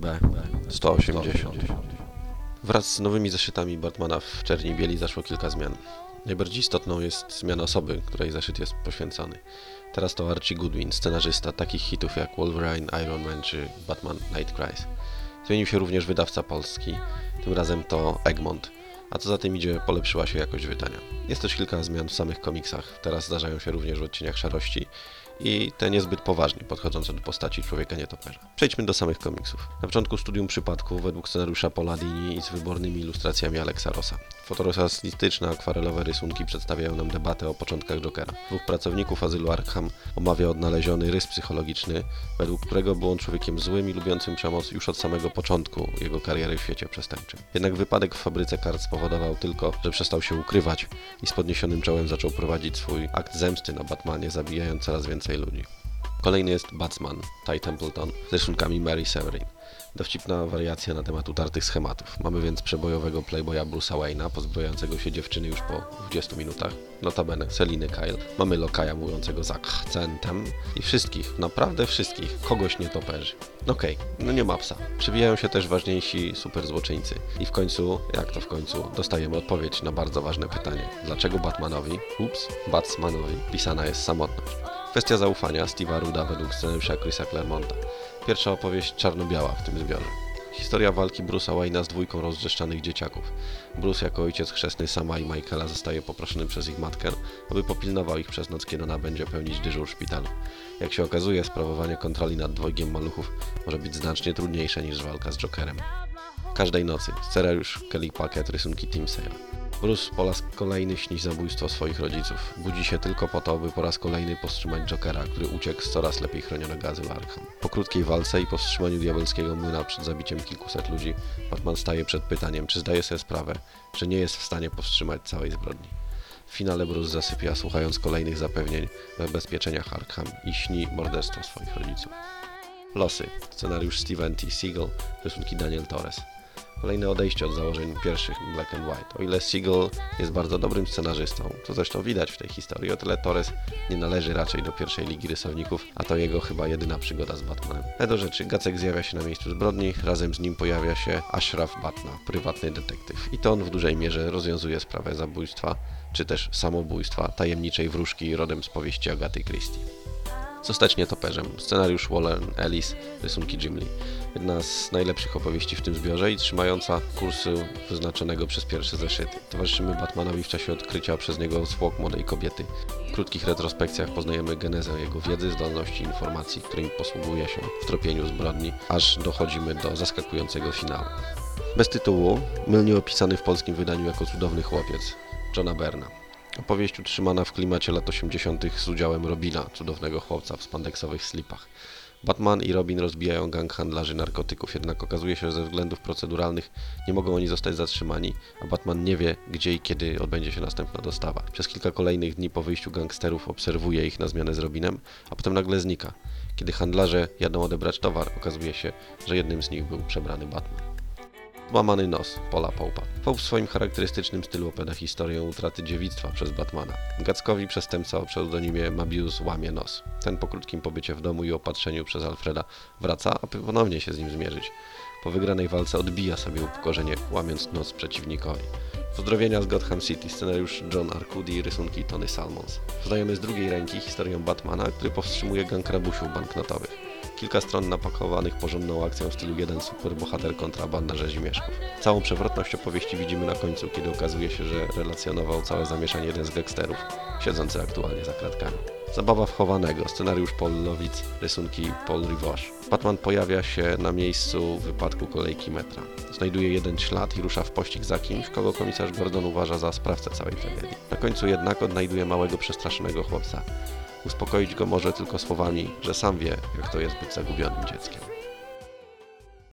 B 180. Wraz z nowymi zeszytami Batmana w czerni bieli zaszło kilka zmian. Najbardziej istotną jest zmiana osoby, której zeszyt jest poświęcony. Teraz to Archie Goodwin, scenarzysta takich hitów jak Wolverine, Iron Man czy Batman Night Cries. Zmienił się również wydawca polski, tym razem to Egmont, a co za tym idzie polepszyła się jakość wydania. Jest też kilka zmian w samych komiksach, teraz zdarzają się również w odcieniach szarości i te niezbyt poważnie podchodzące do postaci człowieka nietoperza. Przejdźmy do samych komiksów. Na początku studium przypadku według scenariusza Paula Dini i z wybornymi ilustracjami Alexa Rossa. Fotorealistyczne akwarelowe rysunki przedstawiają nam debatę o początkach Jokera. Dwóch pracowników azylu Arkham omawia odnaleziony rys psychologiczny, według którego był on człowiekiem złym i lubiącym przemoc już od samego początku jego kariery w świecie przestępczym. Jednak wypadek w fabryce kart spowodował tylko, że przestał się ukrywać i z podniesionym czołem zaczął prowadzić swój akt zemsty na Batmanie, zabijając coraz więcej ludzi. Kolejny jest Batsman, Ty Templeton, z rysunkami Mary Severin. Dowcipna wariacja na temat utartych schematów. Mamy więc przebojowego playboya Bruce'a Wayne'a, pozbywającego się dziewczyny już po 20 minutach. Notabene Seliny Kyle. Mamy lokaja mówiącego z akcentem. I wszystkich, naprawdę wszystkich, kogoś nie toperzy. Okej, no nie ma psa. Przewijają się też ważniejsi superzłoczyńcy. I w końcu, jak to w końcu, dostajemy odpowiedź na bardzo ważne pytanie. Dlaczego Batmanowi, ups, Batsmanowi pisana jest samotność? Kwestia zaufania Steve'a Ruda według scenariusza Chrisa Claremonta. Pierwsza opowieść czarno-biała w tym zbiorze. Historia walki Bruce'a Wayne'a z dwójką rozrzeszczanych dzieciaków. Bruce jako ojciec chrzestny Sama i Michaela zostaje poproszony przez ich matkę, aby popilnował ich przez noc, kiedy ona będzie pełnić dyżur w szpitalu. Jak się okazuje, sprawowanie kontroli nad dwojgiem maluchów może być znacznie trudniejsze niż walka z Jokerem. Każdej nocy. Scenariusz Kelly Packet, rysunki Tim Sale. Bruce po raz kolejny śni zabójstwo swoich rodziców. Budzi się tylko po to, by po raz kolejny powstrzymać Jokera, który uciekł z coraz lepiej chronionego azylu Arkham. Po krótkiej walce i powstrzymaniu diabelskiego młyna przed zabiciem kilkuset ludzi, Batman staje przed pytaniem, czy zdaje sobie sprawę, że nie jest w stanie powstrzymać całej zbrodni. W finale Bruce zasypia, słuchając kolejnych zapewnień we bezpieczeniach Arkham i śni morderstwo swoich rodziców. Losy. Scenariusz Steven T. Siegel, rysunki Daniel Torres. Kolejne odejście od założeń pierwszych Black and White. O ile Siegel jest bardzo dobrym scenarzystą, co zresztą widać w tej historii, o tyle Torres nie należy raczej do pierwszej ligi rysowników, a to jego chyba jedyna przygoda z Batmanem. Ale do rzeczy, Gacek zjawia się na miejscu zbrodni, razem z nim pojawia się Ashraf Batna, prywatny detektyw. I to on w dużej mierze rozwiązuje sprawę zabójstwa, czy też samobójstwa tajemniczej wróżki rodem z powieści Agaty Christie. Zostać nietoperzem. Scenariusz Waller Ellis, rysunki Jim Lee. Jedna z najlepszych opowieści w tym zbiorze i trzymająca kursu wyznaczonego przez pierwsze zeszyty. Towarzyszymy Batmanowi w czasie odkrycia przez niego zwłok młodej kobiety. W krótkich retrospekcjach poznajemy genezę jego wiedzy, zdolności, informacji, którymi posługuje się w tropieniu zbrodni, aż dochodzimy do zaskakującego finału. Bez tytułu, mylnie opisany w polskim wydaniu jako cudowny chłopiec, Johna Berna. Opowieść utrzymana w klimacie lat 80. z udziałem Robina, cudownego chłopca w spandeksowych slipach. Batman i Robin rozbijają gang handlarzy narkotyków, jednak okazuje się, że ze względów proceduralnych nie mogą oni zostać zatrzymani, a Batman nie wie, gdzie i kiedy odbędzie się następna dostawa. Przez kilka kolejnych dni po wyjściu gangsterów obserwuje ich na zmianę z Robinem, a potem nagle znika. Kiedy handlarze jadą odebrać towar, okazuje się, że jednym z nich był przebrany Batman. Łamany nos Paula Popa. Pope w swoim charakterystycznym stylu opowiada historię utraty dziewictwa przez Batmana. Gackowi przestępca o pseudonimie Mabius łamie nos. Ten po krótkim pobycie w domu i opatrzeniu przez Alfreda wraca, aby ponownie się z nim zmierzyć. Po wygranej walce odbija sobie upokorzenie, łamiąc nos przeciwnikowi. Pozdrowienia z Gotham City, scenariusz John Arcudi, rysunki Tony Salmons. Poznajemy z drugiej ręki historię Batmana, który powstrzymuje gang rabusiów banknotowych. Kilka stron napakowanych porządną akcją w stylu jeden superbohater kontra banda rzezimieszków. Całą przewrotność opowieści widzimy na końcu, kiedy okazuje się, że relacjonował całe zamieszanie jeden z gangsterów, siedzący aktualnie za kratkami. Zabawa wchowanego, scenariusz Paul Lowic, rysunki Paul Rivoche. Batman pojawia się na miejscu wypadku kolejki metra. Znajduje jeden ślad i rusza w pościg za kimś, kogo komisarz Gordon uważa za sprawcę całej tragedii. Na końcu jednak odnajduje małego przestraszonego chłopca. Uspokoić go może tylko słowami, że sam wie, jak to jest być zagubionym dzieckiem.